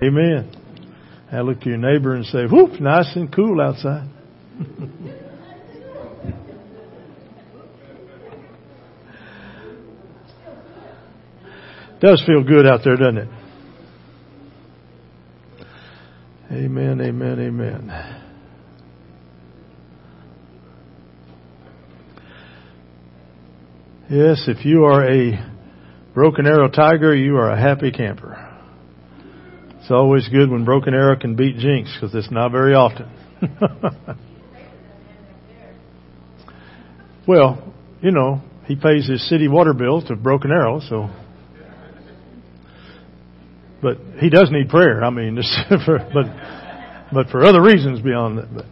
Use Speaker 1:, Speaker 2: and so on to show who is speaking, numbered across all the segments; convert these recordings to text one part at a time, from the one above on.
Speaker 1: Amen. I look to your neighbor and say, whoop, nice and cool outside. Does feel good out there, doesn't it? Amen, amen, amen. Yes, if you are a broken arrow tiger, you are a happy camper. It's always good when broken arrow can beat Jenks because it's not very often. well, you know, he pays his city water bill to broken arrow, so. But he does need prayer. I mean, for, but but for other reasons beyond that.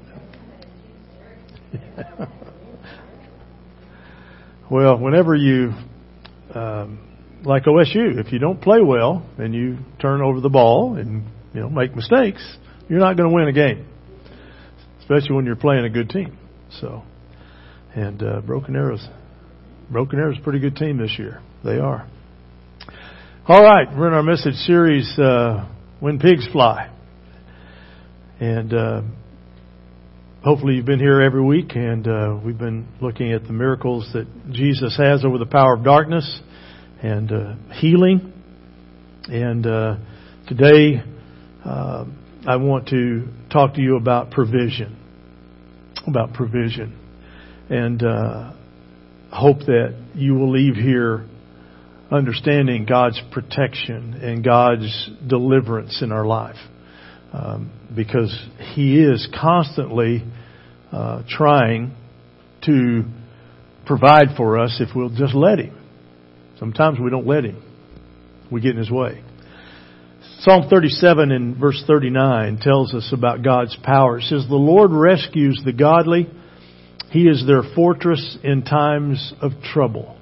Speaker 1: But. Well, whenever you, um, like OSU, if you don't play well and you turn over the ball and you know make mistakes, you're not going to win a game, especially when you're playing a good team. So, and uh, Broken Arrows, Broken Arrows, pretty good team this year. They are. All right, we're in our message series, uh, "When Pigs Fly," and. Uh, hopefully you've been here every week and uh, we've been looking at the miracles that Jesus has over the power of darkness and uh, healing. And uh, today uh, I want to talk to you about provision. About provision. And uh, hope that you will leave here understanding God's protection and God's deliverance in our life. Um, because He is constantly uh, trying to provide for us if we'll just let Him. Sometimes we don't let Him. We get in His way. Psalm 37 and verse 39 tells us about God's power. It says, The Lord rescues the godly. He is their fortress in times of trouble.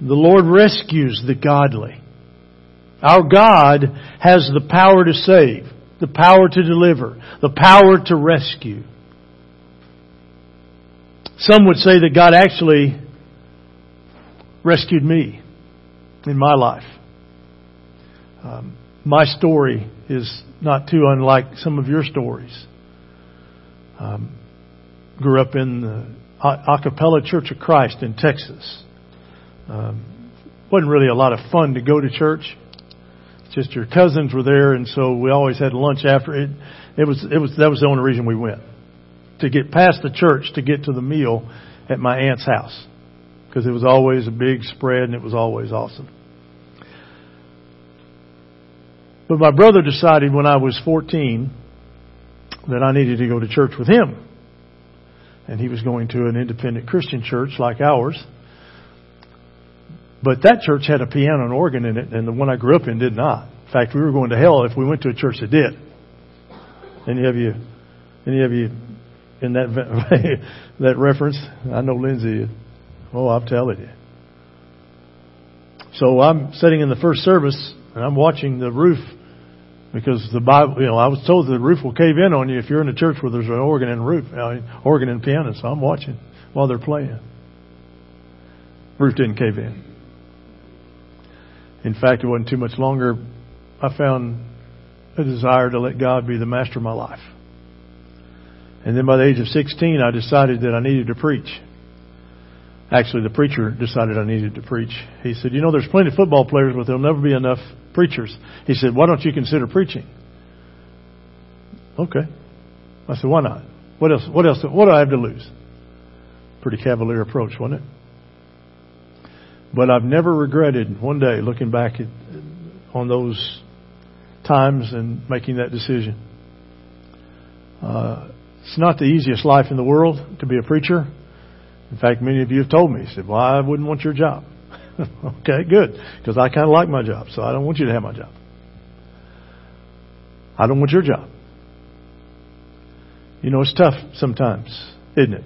Speaker 1: The Lord rescues the godly. Our God has the power to save, the power to deliver, the power to rescue. Some would say that God actually rescued me in my life. Um, my story is not too unlike some of your stories. Um, grew up in the a cappella Church of Christ in Texas. Um, wasn't really a lot of fun to go to church. Just your cousins were there, and so we always had lunch after it. It was it was that was the only reason we went to get past the church to get to the meal at my aunt's house because it was always a big spread and it was always awesome. But my brother decided when I was 14 that I needed to go to church with him. And he was going to an independent Christian church like ours. But that church had a piano and organ in it, and the one I grew up in did not. In fact, we were going to hell if we went to a church that did. Any of you, any of you in that that reference. I know Lindsay. Oh, I'm telling you. So I'm sitting in the first service and I'm watching the roof because the Bible, you know, I was told the roof will cave in on you if you're in a church where there's an organ and roof, uh, organ and piano. So I'm watching while they're playing. Roof didn't cave in. In fact, it wasn't too much longer. I found a desire to let God be the master of my life. And then by the age of 16, I decided that I needed to preach. Actually, the preacher decided I needed to preach. He said, You know, there's plenty of football players, but there'll never be enough preachers. He said, Why don't you consider preaching? Okay. I said, Why not? What else? What else? What do I have to lose? Pretty cavalier approach, wasn't it? But I've never regretted one day looking back at, on those times and making that decision. Uh, it's not the easiest life in the world to be a preacher. In fact, many of you have told me, you said, well, I wouldn't want your job. okay, good. Because I kind of like my job, so I don't want you to have my job. I don't want your job. You know, it's tough sometimes, isn't it?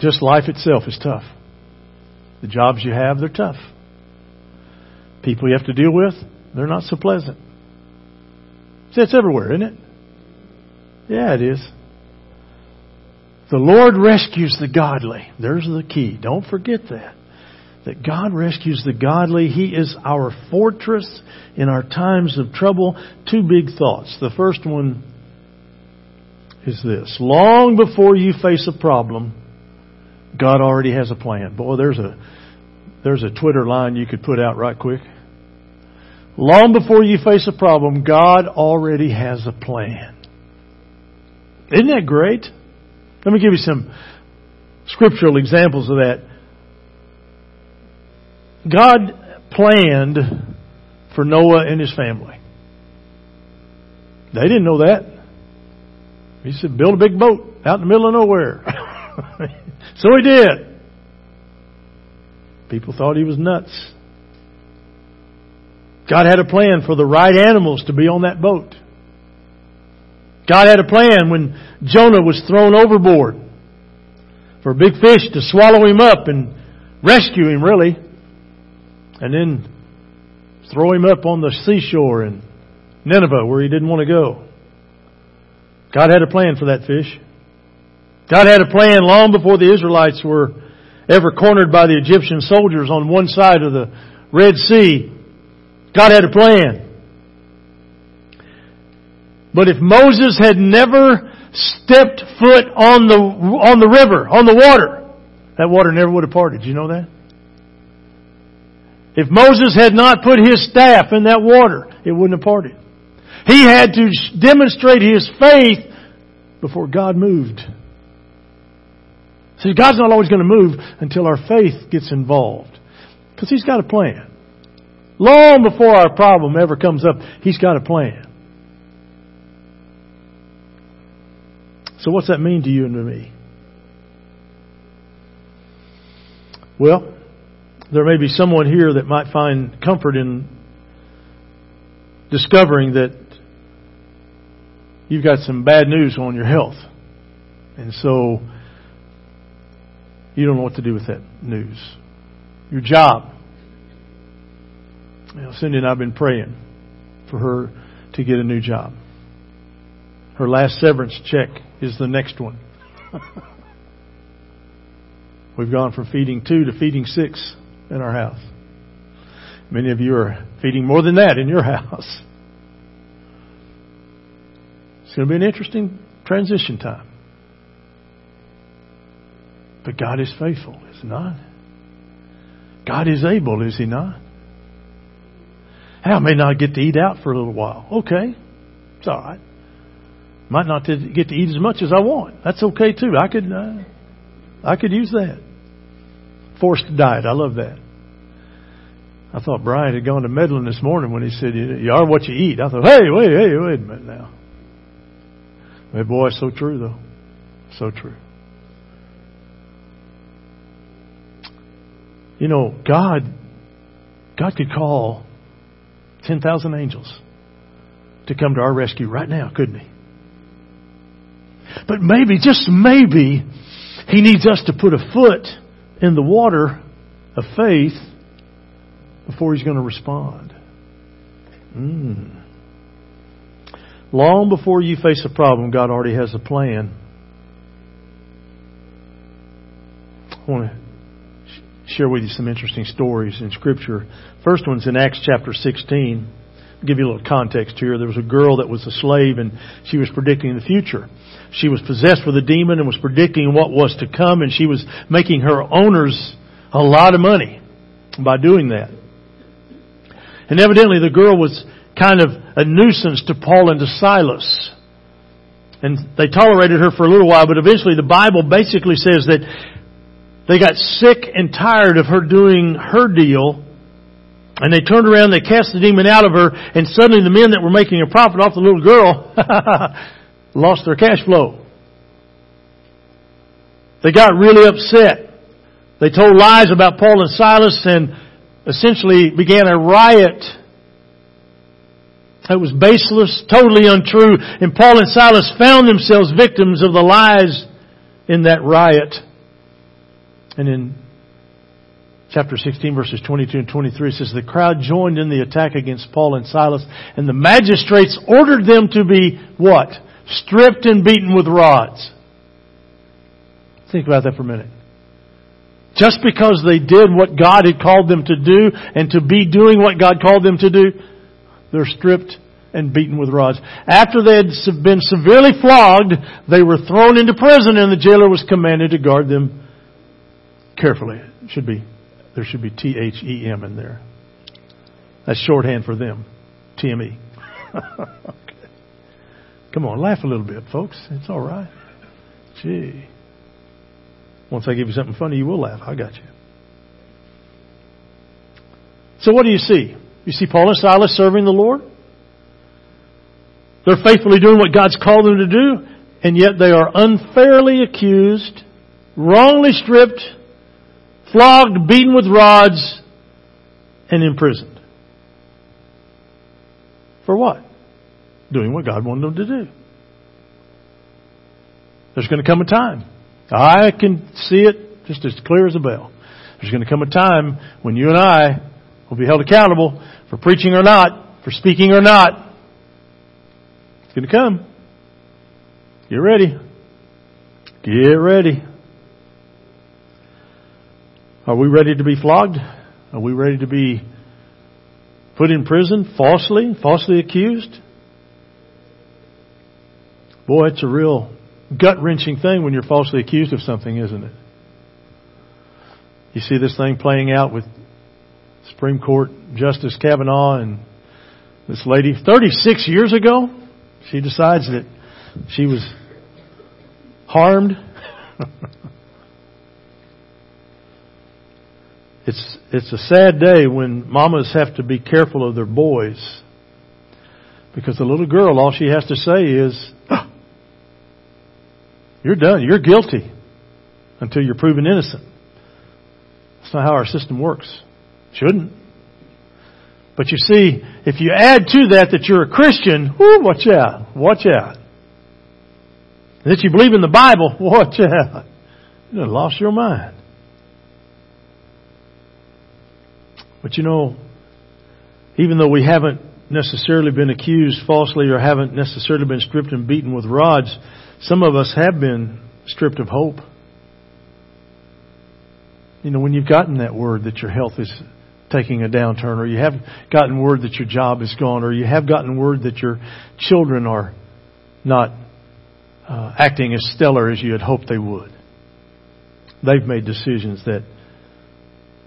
Speaker 1: Just life itself is tough. The jobs you have, they're tough. People you have to deal with, they're not so pleasant. See, it's everywhere, isn't it? Yeah, it is. The Lord rescues the godly. There's the key. Don't forget that. that God rescues the godly. He is our fortress in our times of trouble. Two big thoughts. The first one is this. Long before you face a problem, God already has a plan. Boy, there's a, there's a Twitter line you could put out right quick. Long before you face a problem, God already has a plan. Isn't that great? Let me give you some scriptural examples of that. God planned for Noah and his family. They didn't know that. He said, build a big boat out in the middle of nowhere. so he did. People thought he was nuts. God had a plan for the right animals to be on that boat. God had a plan when Jonah was thrown overboard for a big fish to swallow him up and rescue him, really and then throw him up on the seashore in Nineveh where he didn't want to go. God had a plan for that fish. God had a plan long before the Israelites were ever cornered by the Egyptian soldiers on one side of the Red Sea. God had a plan. But if Moses had never stepped foot on the, on the river, on the water, that water never would have parted. Do you know that? If Moses had not put his staff in that water, it wouldn't have parted. He had to demonstrate his faith before God moved. See, God's not always going to move until our faith gets involved. Because He's got a plan. Long before our problem ever comes up, He's got a plan. So what's that mean to you and to me? Well, there may be someone here that might find comfort in discovering that you've got some bad news on your health. And so you don't know what to do with that news. Your job. You know, Cindy and I have been praying for her to get a new job. Her last severance check is the next one. We've gone from feeding two to feeding six in our house. Many of you are feeding more than that in your house. It's going to be an interesting transition time. But God is faithful, is He not? God is able, is He not? I may not get to eat out for a little while. Okay. It's all right. Might not get to eat as much as I want. That's okay too. I could, uh, I could use that. Forced diet. I love that. I thought Brian had gone to meddling this morning when he said, You are what you eat. I thought, Hey, wait, hey, wait a minute now. Boy, so true, though. So true. You know, God, God could call 10,000 angels to come to our rescue right now, couldn't He? But maybe, just maybe, He needs us to put a foot in the water of faith before he's going to respond. Mm. Long before you face a problem, God already has a plan. I want to share with you some interesting stories in Scripture. First one's in Acts chapter 16. Give you a little context here. There was a girl that was a slave and she was predicting the future. She was possessed with a demon and was predicting what was to come and she was making her owners a lot of money by doing that. And evidently the girl was kind of a nuisance to Paul and to Silas. And they tolerated her for a little while, but eventually the Bible basically says that they got sick and tired of her doing her deal, and they turned around, they cast the demon out of her, and suddenly the men that were making a profit off the little girl lost their cash flow. They got really upset. They told lies about Paul and Silas and essentially began a riot that was baseless, totally untrue, and Paul and Silas found themselves victims of the lies in that riot. And in chapter 16 verses 22 and 23 says, The crowd joined in the attack against Paul and Silas, and the magistrates ordered them to be what? Stripped and beaten with rods. Think about that for a minute. just because they did what God had called them to do and to be doing what God called them to do, they're stripped and beaten with rods. After they had been severely flogged, they were thrown into prison and the jailer was commanded to guard them carefully. It should be, there should be T-H-E-M in there. That's shorthand for them. T-M-E. Come on, laugh a little bit, folks. It's alright. Gee. Once I give you something funny, you will laugh. I got you. So what do you see? You see Paul and Silas serving the Lord? They're faithfully doing what God's called them to do, and yet they are unfairly accused, wrongly stripped, flogged, beaten with rods, and imprisoned. For what? Doing what God wanted them to do. There's going to come a time I can see it just as clear as a bell. There's going to come a time when you and I will be held accountable for preaching or not, for speaking or not. It's going to come. Get ready. Get ready. Are we ready to be flogged? Are we ready to be put in prison falsely, falsely accused? Boy, it's a real gut wrenching thing when you're falsely accused of something, isn't it? You see this thing playing out with Supreme Court Justice Kavanaugh and this lady 36 years ago. She decides that she was harmed. it's it's a sad day when mamas have to be careful of their boys because the little girl all she has to say is ah, you're done. You're guilty until you're proven innocent. That's not how our system works. Shouldn't. But you see, if you add to that that you're a Christian, whoo, watch out. Watch out. That you believe in the Bible, watch out. You lost your mind. But you know, even though we haven't necessarily been accused falsely or haven't necessarily been stripped and beaten with rods, some of us have been stripped of hope. You know, when you've gotten that word that your health is taking a downturn, or you have gotten word that your job is gone, or you have gotten word that your children are not uh, acting as stellar as you had hoped they would. They've made decisions that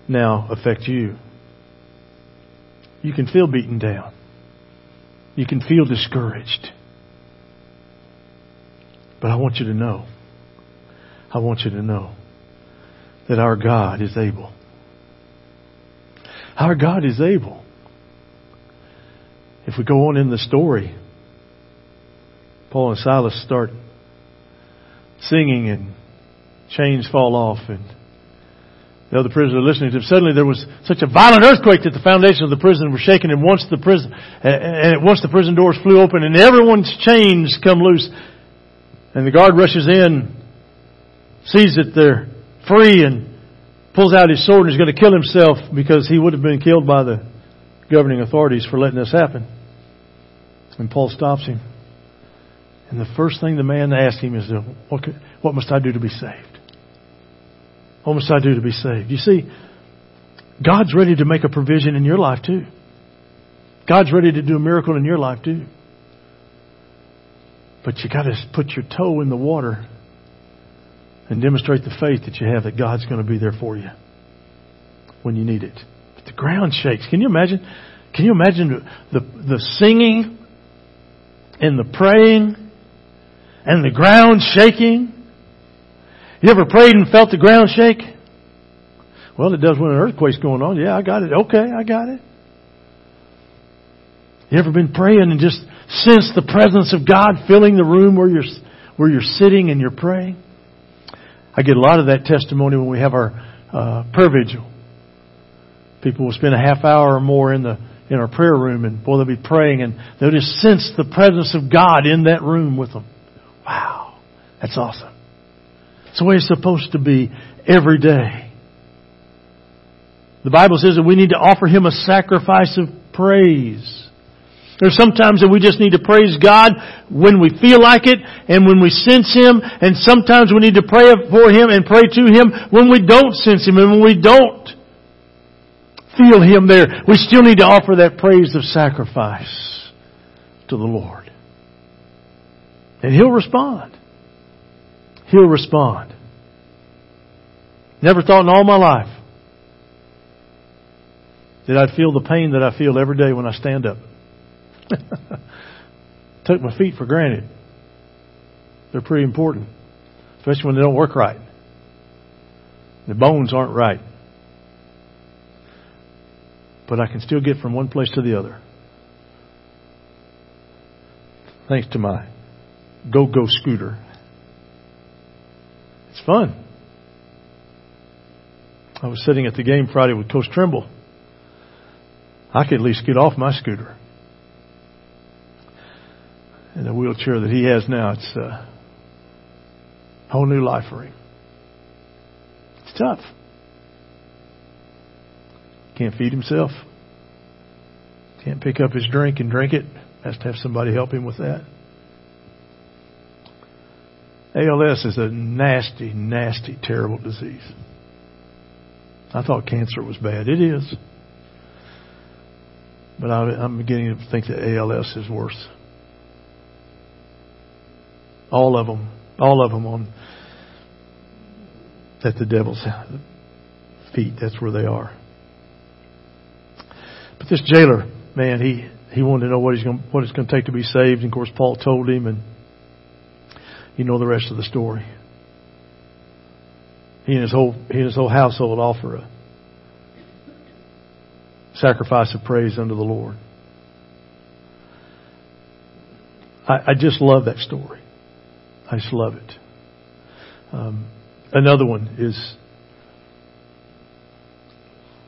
Speaker 1: now affect you. You can feel beaten down. You can feel discouraged. But I want you to know, I want you to know that our God is able. Our God is able. If we go on in the story, Paul and Silas start singing and chains fall off and the other prisoners are listening to him. Suddenly there was such a violent earthquake that the foundation of the prison were shaken and once the prison, and once the prison doors flew open and everyone's chains come loose, and the guard rushes in, sees that they're free, and pulls out his sword and is going to kill himself because he would have been killed by the governing authorities for letting this happen. And Paul stops him. And the first thing the man asks him is, what, could, what must I do to be saved? What must I do to be saved? You see, God's ready to make a provision in your life too. God's ready to do a miracle in your life too. But you got to put your toe in the water and demonstrate the faith that you have that God's going to be there for you when you need it. But the ground shakes. Can you imagine? Can you imagine the, the singing and the praying and the ground shaking? You ever prayed and felt the ground shake? Well, it does when an earthquake's going on. Yeah, I got it. Okay, I got it. You ever been praying and just sense the presence of God filling the room where you're, where you're sitting and you're praying? I get a lot of that testimony when we have our uh, prayer vigil. People will spend a half hour or more in the in our prayer room, and boy, they'll be praying, and they'll just sense the presence of God in that room with them. Wow, that's awesome. It's the way it's supposed to be every day. The Bible says that we need to offer Him a sacrifice of praise. There's sometimes that we just need to praise God when we feel like it and when we sense Him, and sometimes we need to pray for Him and pray to Him when we don't sense Him and when we don't feel Him there. We still need to offer that praise of sacrifice to the Lord. And He'll respond. He'll respond. Never thought in all my life that I'd feel the pain that I feel every day when I stand up. Took my feet for granted. They're pretty important, especially when they don't work right. The bones aren't right. But I can still get from one place to the other. Thanks to my go go scooter. It's fun. I was sitting at the game Friday with Coach Trimble. I could at least get off my scooter. And the wheelchair that he has now, it's a whole new life for him. It's tough. Can't feed himself. Can't pick up his drink and drink it. Has to have somebody help him with that. ALS is a nasty, nasty, terrible disease. I thought cancer was bad. It is. But I'm beginning to think that ALS is worse. All of them, all of them on at the devil's feet. That's where they are. But this jailer, man, he he wanted to know what he's going, what it's going to take to be saved. And of course, Paul told him, and you know the rest of the story. He and his whole he and his whole household offer a sacrifice of praise unto the Lord. I, I just love that story. I just love it. Um, another one is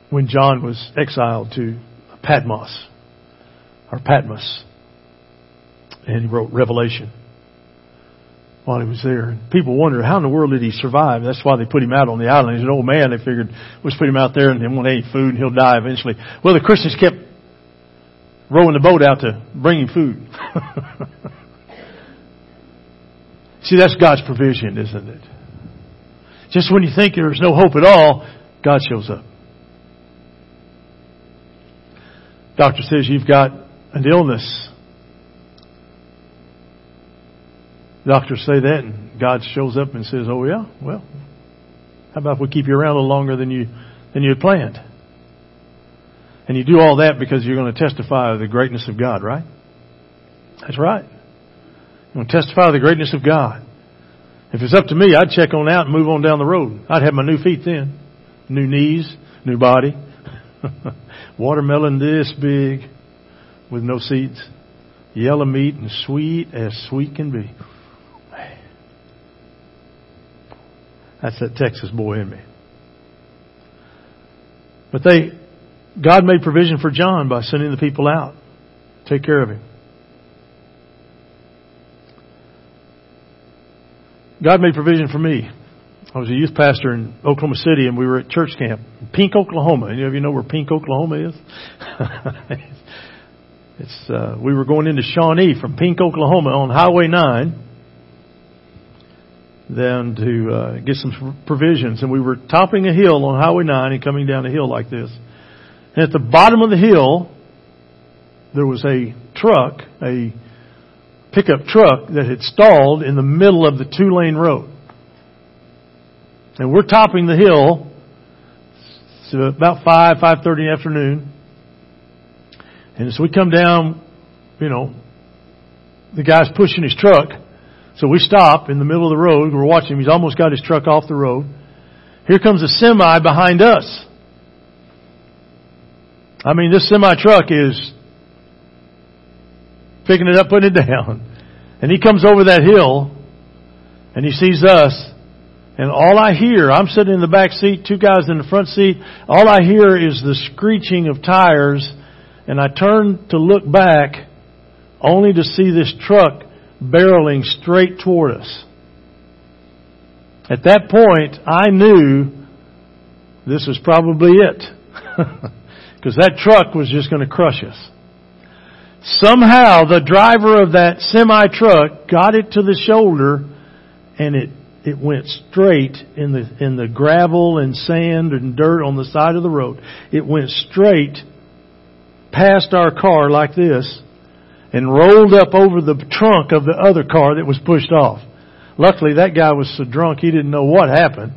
Speaker 1: when John was exiled to Patmos, or Patmos, and he wrote Revelation while he was there. And people wondered, how in the world did he survive? That's why they put him out on the island. He's an old man. They figured, let's put him out there and he won't eat food and he'll die eventually. Well, the Christians kept rowing the boat out to bring him food. See, that's God's provision, isn't it? Just when you think there's no hope at all, God shows up. Doctor says you've got an illness Doctors say that, and God shows up and says, "Oh yeah, well, how about if we keep you around a little longer than you than you had planned?" And you do all that because you're going to testify of the greatness of God, right? That's right. You're going to testify of the greatness of God. If it's up to me, I'd check on out and move on down the road. I'd have my new feet then, new knees, new body, watermelon this big with no seeds, yellow meat and sweet as sweet can be. That's that Texas boy in me. But they, God made provision for John by sending the people out. Take care of him. God made provision for me. I was a youth pastor in Oklahoma City and we were at church camp. Pink, Oklahoma. Any of you know where Pink, Oklahoma is? it's, uh, we were going into Shawnee from Pink, Oklahoma on Highway 9 then to uh, get some provisions. And we were topping a hill on Highway 9 and coming down a hill like this. And at the bottom of the hill, there was a truck, a pickup truck that had stalled in the middle of the two lane road. And we're topping the hill. It's about 5, 5.30 in the afternoon. And as we come down, you know, the guy's pushing his truck so we stop in the middle of the road. We're watching him. He's almost got his truck off the road. Here comes a semi behind us. I mean, this semi truck is picking it up, putting it down. And he comes over that hill and he sees us. And all I hear, I'm sitting in the back seat, two guys in the front seat. All I hear is the screeching of tires. And I turn to look back only to see this truck barreling straight toward us. At that point, I knew this was probably it. Because that truck was just going to crush us. somehow the driver of that semi truck got it to the shoulder and it it went straight in the in the gravel and sand and dirt on the side of the road. It went straight past our car like this and rolled up over the trunk of the other car that was pushed off. Luckily that guy was so drunk he didn't know what happened.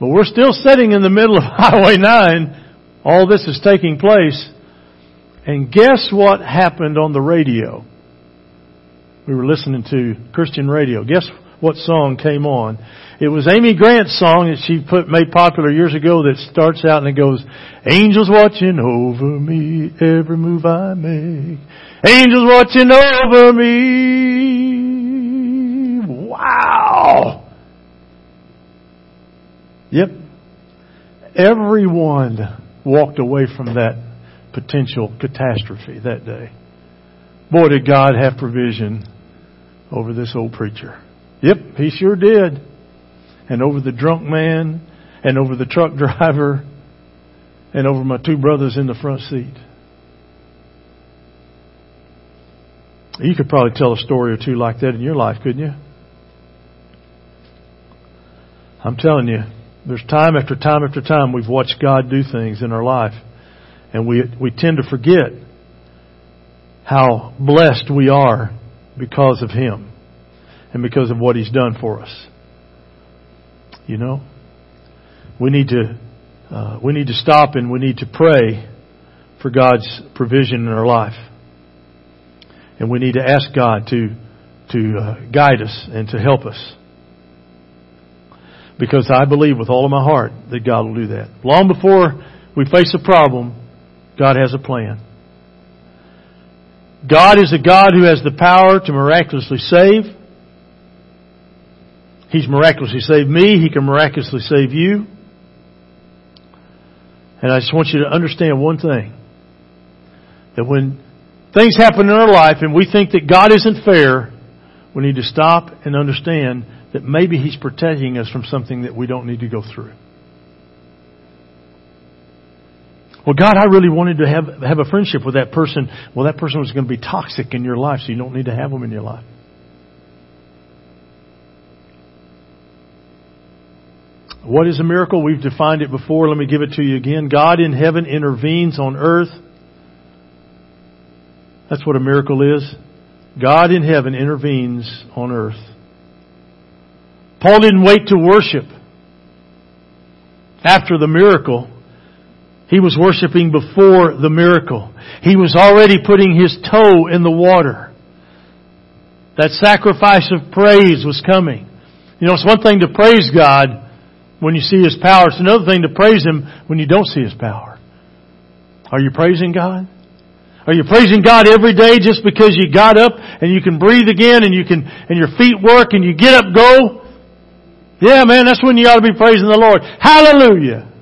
Speaker 1: But we're still sitting in the middle of Highway 9. All this is taking place. And guess what happened on the radio? We were listening to Christian radio. Guess what song came on? It was Amy Grant's song that she put made popular years ago that starts out and it goes, Angels watching over me every move I make. Angels watching over me. Wow. Yep. Everyone walked away from that potential catastrophe that day. Boy, did God have provision over this old preacher. Yep, he sure did. And over the drunk man, and over the truck driver, and over my two brothers in the front seat. You could probably tell a story or two like that in your life, couldn't you? I'm telling you, there's time after time after time we've watched God do things in our life, and we we tend to forget how blessed we are because of Him and because of what He's done for us. You know, we need to uh, we need to stop and we need to pray for God's provision in our life, and we need to ask God to to uh, guide us and to help us. Because I believe with all of my heart that God will do that. Long before we face a problem, God has a plan. God is a God who has the power to miraculously save. He's miraculously saved me. He can miraculously save you. And I just want you to understand one thing. That when things happen in our life and we think that God isn't fair, we need to stop and understand that maybe He's protecting us from something that we don't need to go through. Well, God, I really wanted to have, have a friendship with that person. Well, that person was going to be toxic in your life, so you don't need to have them in your life. What is a miracle? We've defined it before. Let me give it to you again. God in heaven intervenes on earth. That's what a miracle is. God in heaven intervenes on earth. Paul didn't wait to worship after the miracle. He was worshiping before the miracle. He was already putting his toe in the water. That sacrifice of praise was coming. You know, it's one thing to praise God when you see His power. It's another thing to praise Him when you don't see His power. Are you praising God? Are you praising God every day just because you got up and you can breathe again and you can, and your feet work and you get up, go? Yeah, man, that's when you ought to be praising the Lord. Hallelujah.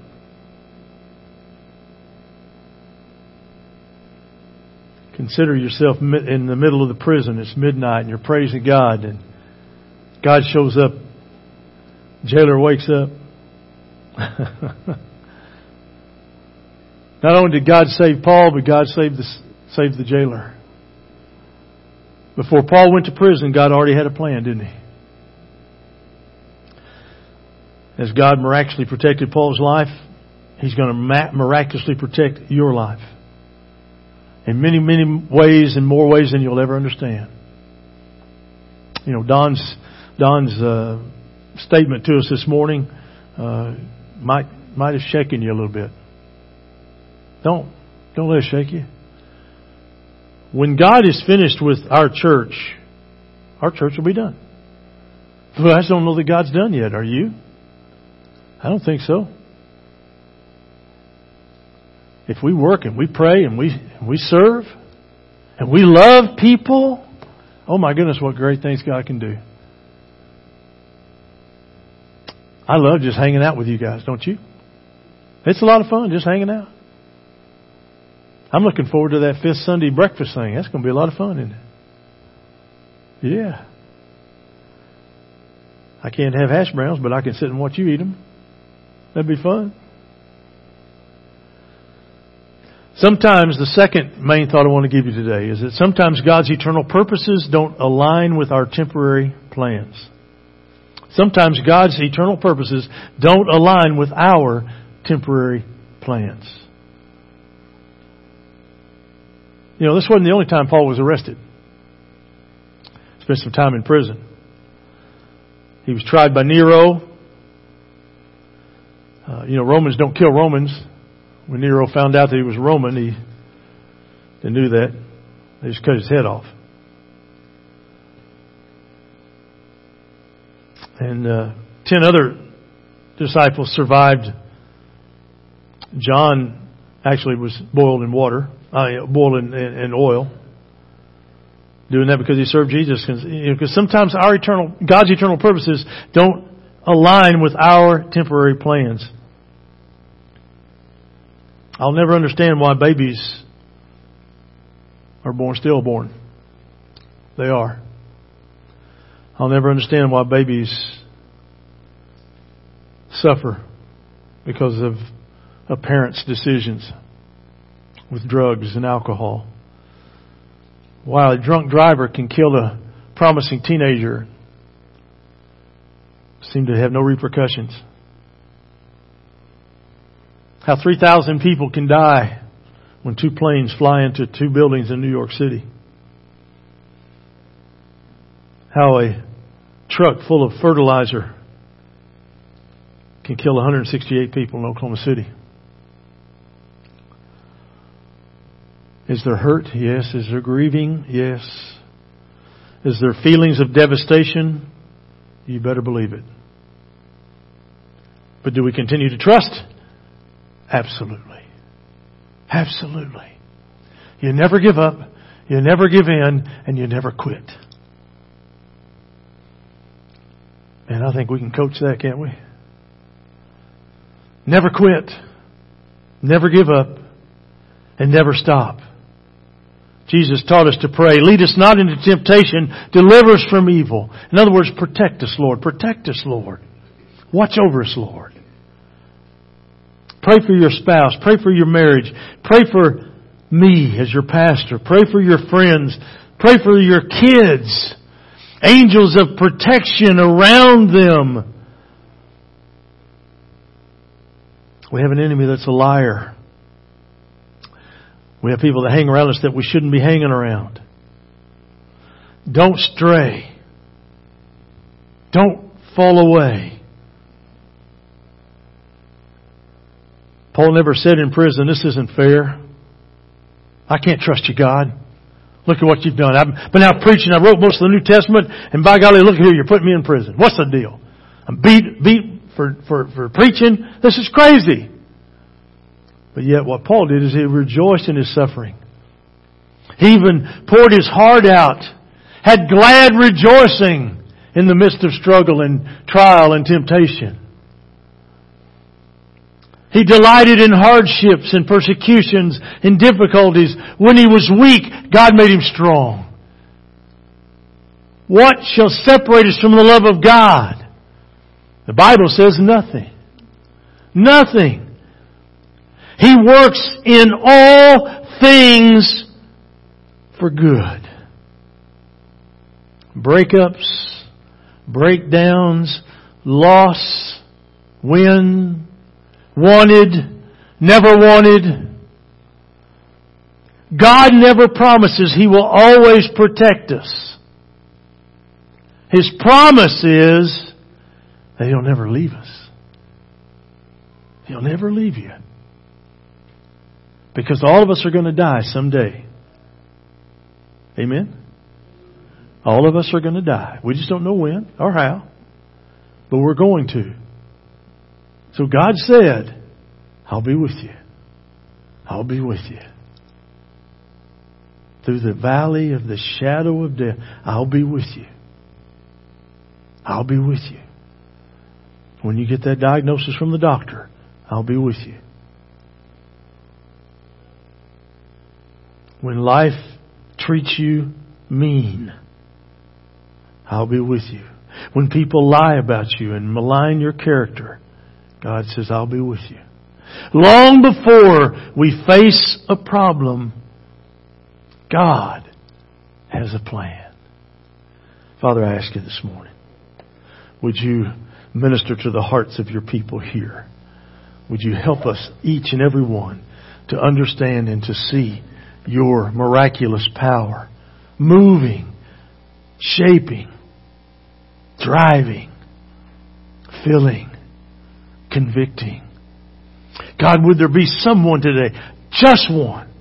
Speaker 1: Consider yourself in the middle of the prison. It's midnight and you're praising God and God shows up. Jailer wakes up. Not only did God save Paul, but God saved the, saved the jailer. Before Paul went to prison, God already had a plan, didn't he? As God miraculously protected Paul's life, He's going to miraculously protect your life. In many, many ways and more ways than you'll ever understand. You know, Don's, Don's uh, statement to us this morning uh, might might have shaken you a little bit. Don't don't let it shake you. When God is finished with our church, our church will be done. Well, I just don't know that God's done yet. Are you? I don't think so. If we work and we pray and we and we serve and we love people, oh my goodness, what great things God can do. I love just hanging out with you guys, don't you? It's a lot of fun just hanging out. I'm looking forward to that fifth Sunday breakfast thing. That's going to be a lot of fun, isn't it? Yeah. I can't have hash browns, but I can sit and watch you eat them. That'd be fun. Sometimes the second main thought I want to give you today is that sometimes God's eternal purposes don't align with our temporary plans. Sometimes God's eternal purposes don't align with our temporary plans. You know, this wasn't the only time Paul was arrested. Spent some time in prison. He was tried by Nero. Uh, you know, Romans don't kill Romans. When Nero found out that he was Roman, he knew that. They just cut his head off. And uh, ten other disciples survived. John actually was boiled in water, uh, boiled in, in, in oil. Doing that because he served Jesus. Because you know, sometimes our eternal, God's eternal purposes don't align with our temporary plans. I'll never understand why babies are born stillborn. They are. I'll never understand why babies suffer because of a parent's decisions with drugs and alcohol. Why a drunk driver can kill a promising teenager seem to have no repercussions. How 3,000 people can die when two planes fly into two buildings in New York City. How a truck full of fertilizer can kill 168 people in Oklahoma City. Is there hurt? Yes. Is there grieving? Yes. Is there feelings of devastation? You better believe it. But do we continue to trust? Absolutely. Absolutely. You never give up, you never give in, and you never quit. And I think we can coach that, can't we? Never quit, never give up, and never stop. Jesus taught us to pray, lead us not into temptation, deliver us from evil. In other words, protect us, Lord. Protect us, Lord. Watch over us, Lord. Pray for your spouse. Pray for your marriage. Pray for me as your pastor. Pray for your friends. Pray for your kids. Angels of protection around them. We have an enemy that's a liar. We have people that hang around us that we shouldn't be hanging around. Don't stray. Don't fall away. Paul never said in prison, this isn't fair. I can't trust you, God. Look at what you've done. I've been out preaching. I wrote most of the New Testament, and by golly, look here, you're putting me in prison. What's the deal? I'm beat, beat for, for, for preaching. This is crazy. But yet what Paul did is he rejoiced in his suffering. He even poured his heart out, had glad rejoicing in the midst of struggle and trial and temptation. He delighted in hardships and persecutions and difficulties. When he was weak, God made him strong. What shall separate us from the love of God? The Bible says nothing. Nothing. He works in all things for good. Breakups, breakdowns, loss, win, wanted, never wanted. God never promises He will always protect us. His promise is that He'll never leave us. He'll never leave you. Because all of us are going to die someday. Amen? All of us are going to die. We just don't know when or how. But we're going to. So God said, I'll be with you. I'll be with you. Through the valley of the shadow of death, I'll be with you. I'll be with you. When you get that diagnosis from the doctor, I'll be with you. When life treats you mean, I'll be with you. When people lie about you and malign your character, God says, I'll be with you. Long before we face a problem, God has a plan. Father, I ask you this morning, would you minister to the hearts of your people here? Would you help us, each and every one, to understand and to see your miraculous power moving, shaping, driving, filling, convicting. God, would there be someone today, just one,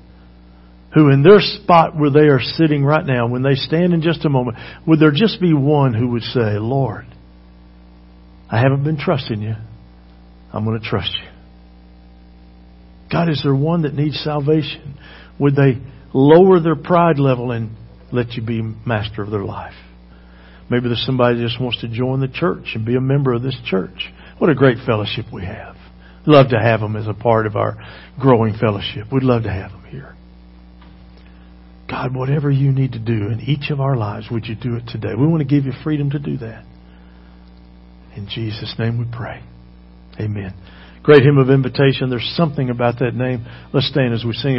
Speaker 1: who in their spot where they are sitting right now, when they stand in just a moment, would there just be one who would say, Lord, I haven't been trusting you. I'm going to trust you. God, is there one that needs salvation? Would they lower their pride level and let you be master of their life? Maybe there's somebody that just wants to join the church and be a member of this church. What a great fellowship we have. Love to have them as a part of our growing fellowship. We'd love to have them here. God, whatever you need to do in each of our lives, would you do it today? We want to give you freedom to do that. In Jesus' name we pray. Amen. Great hymn of invitation. There's something about that name. Let's stand as we sing.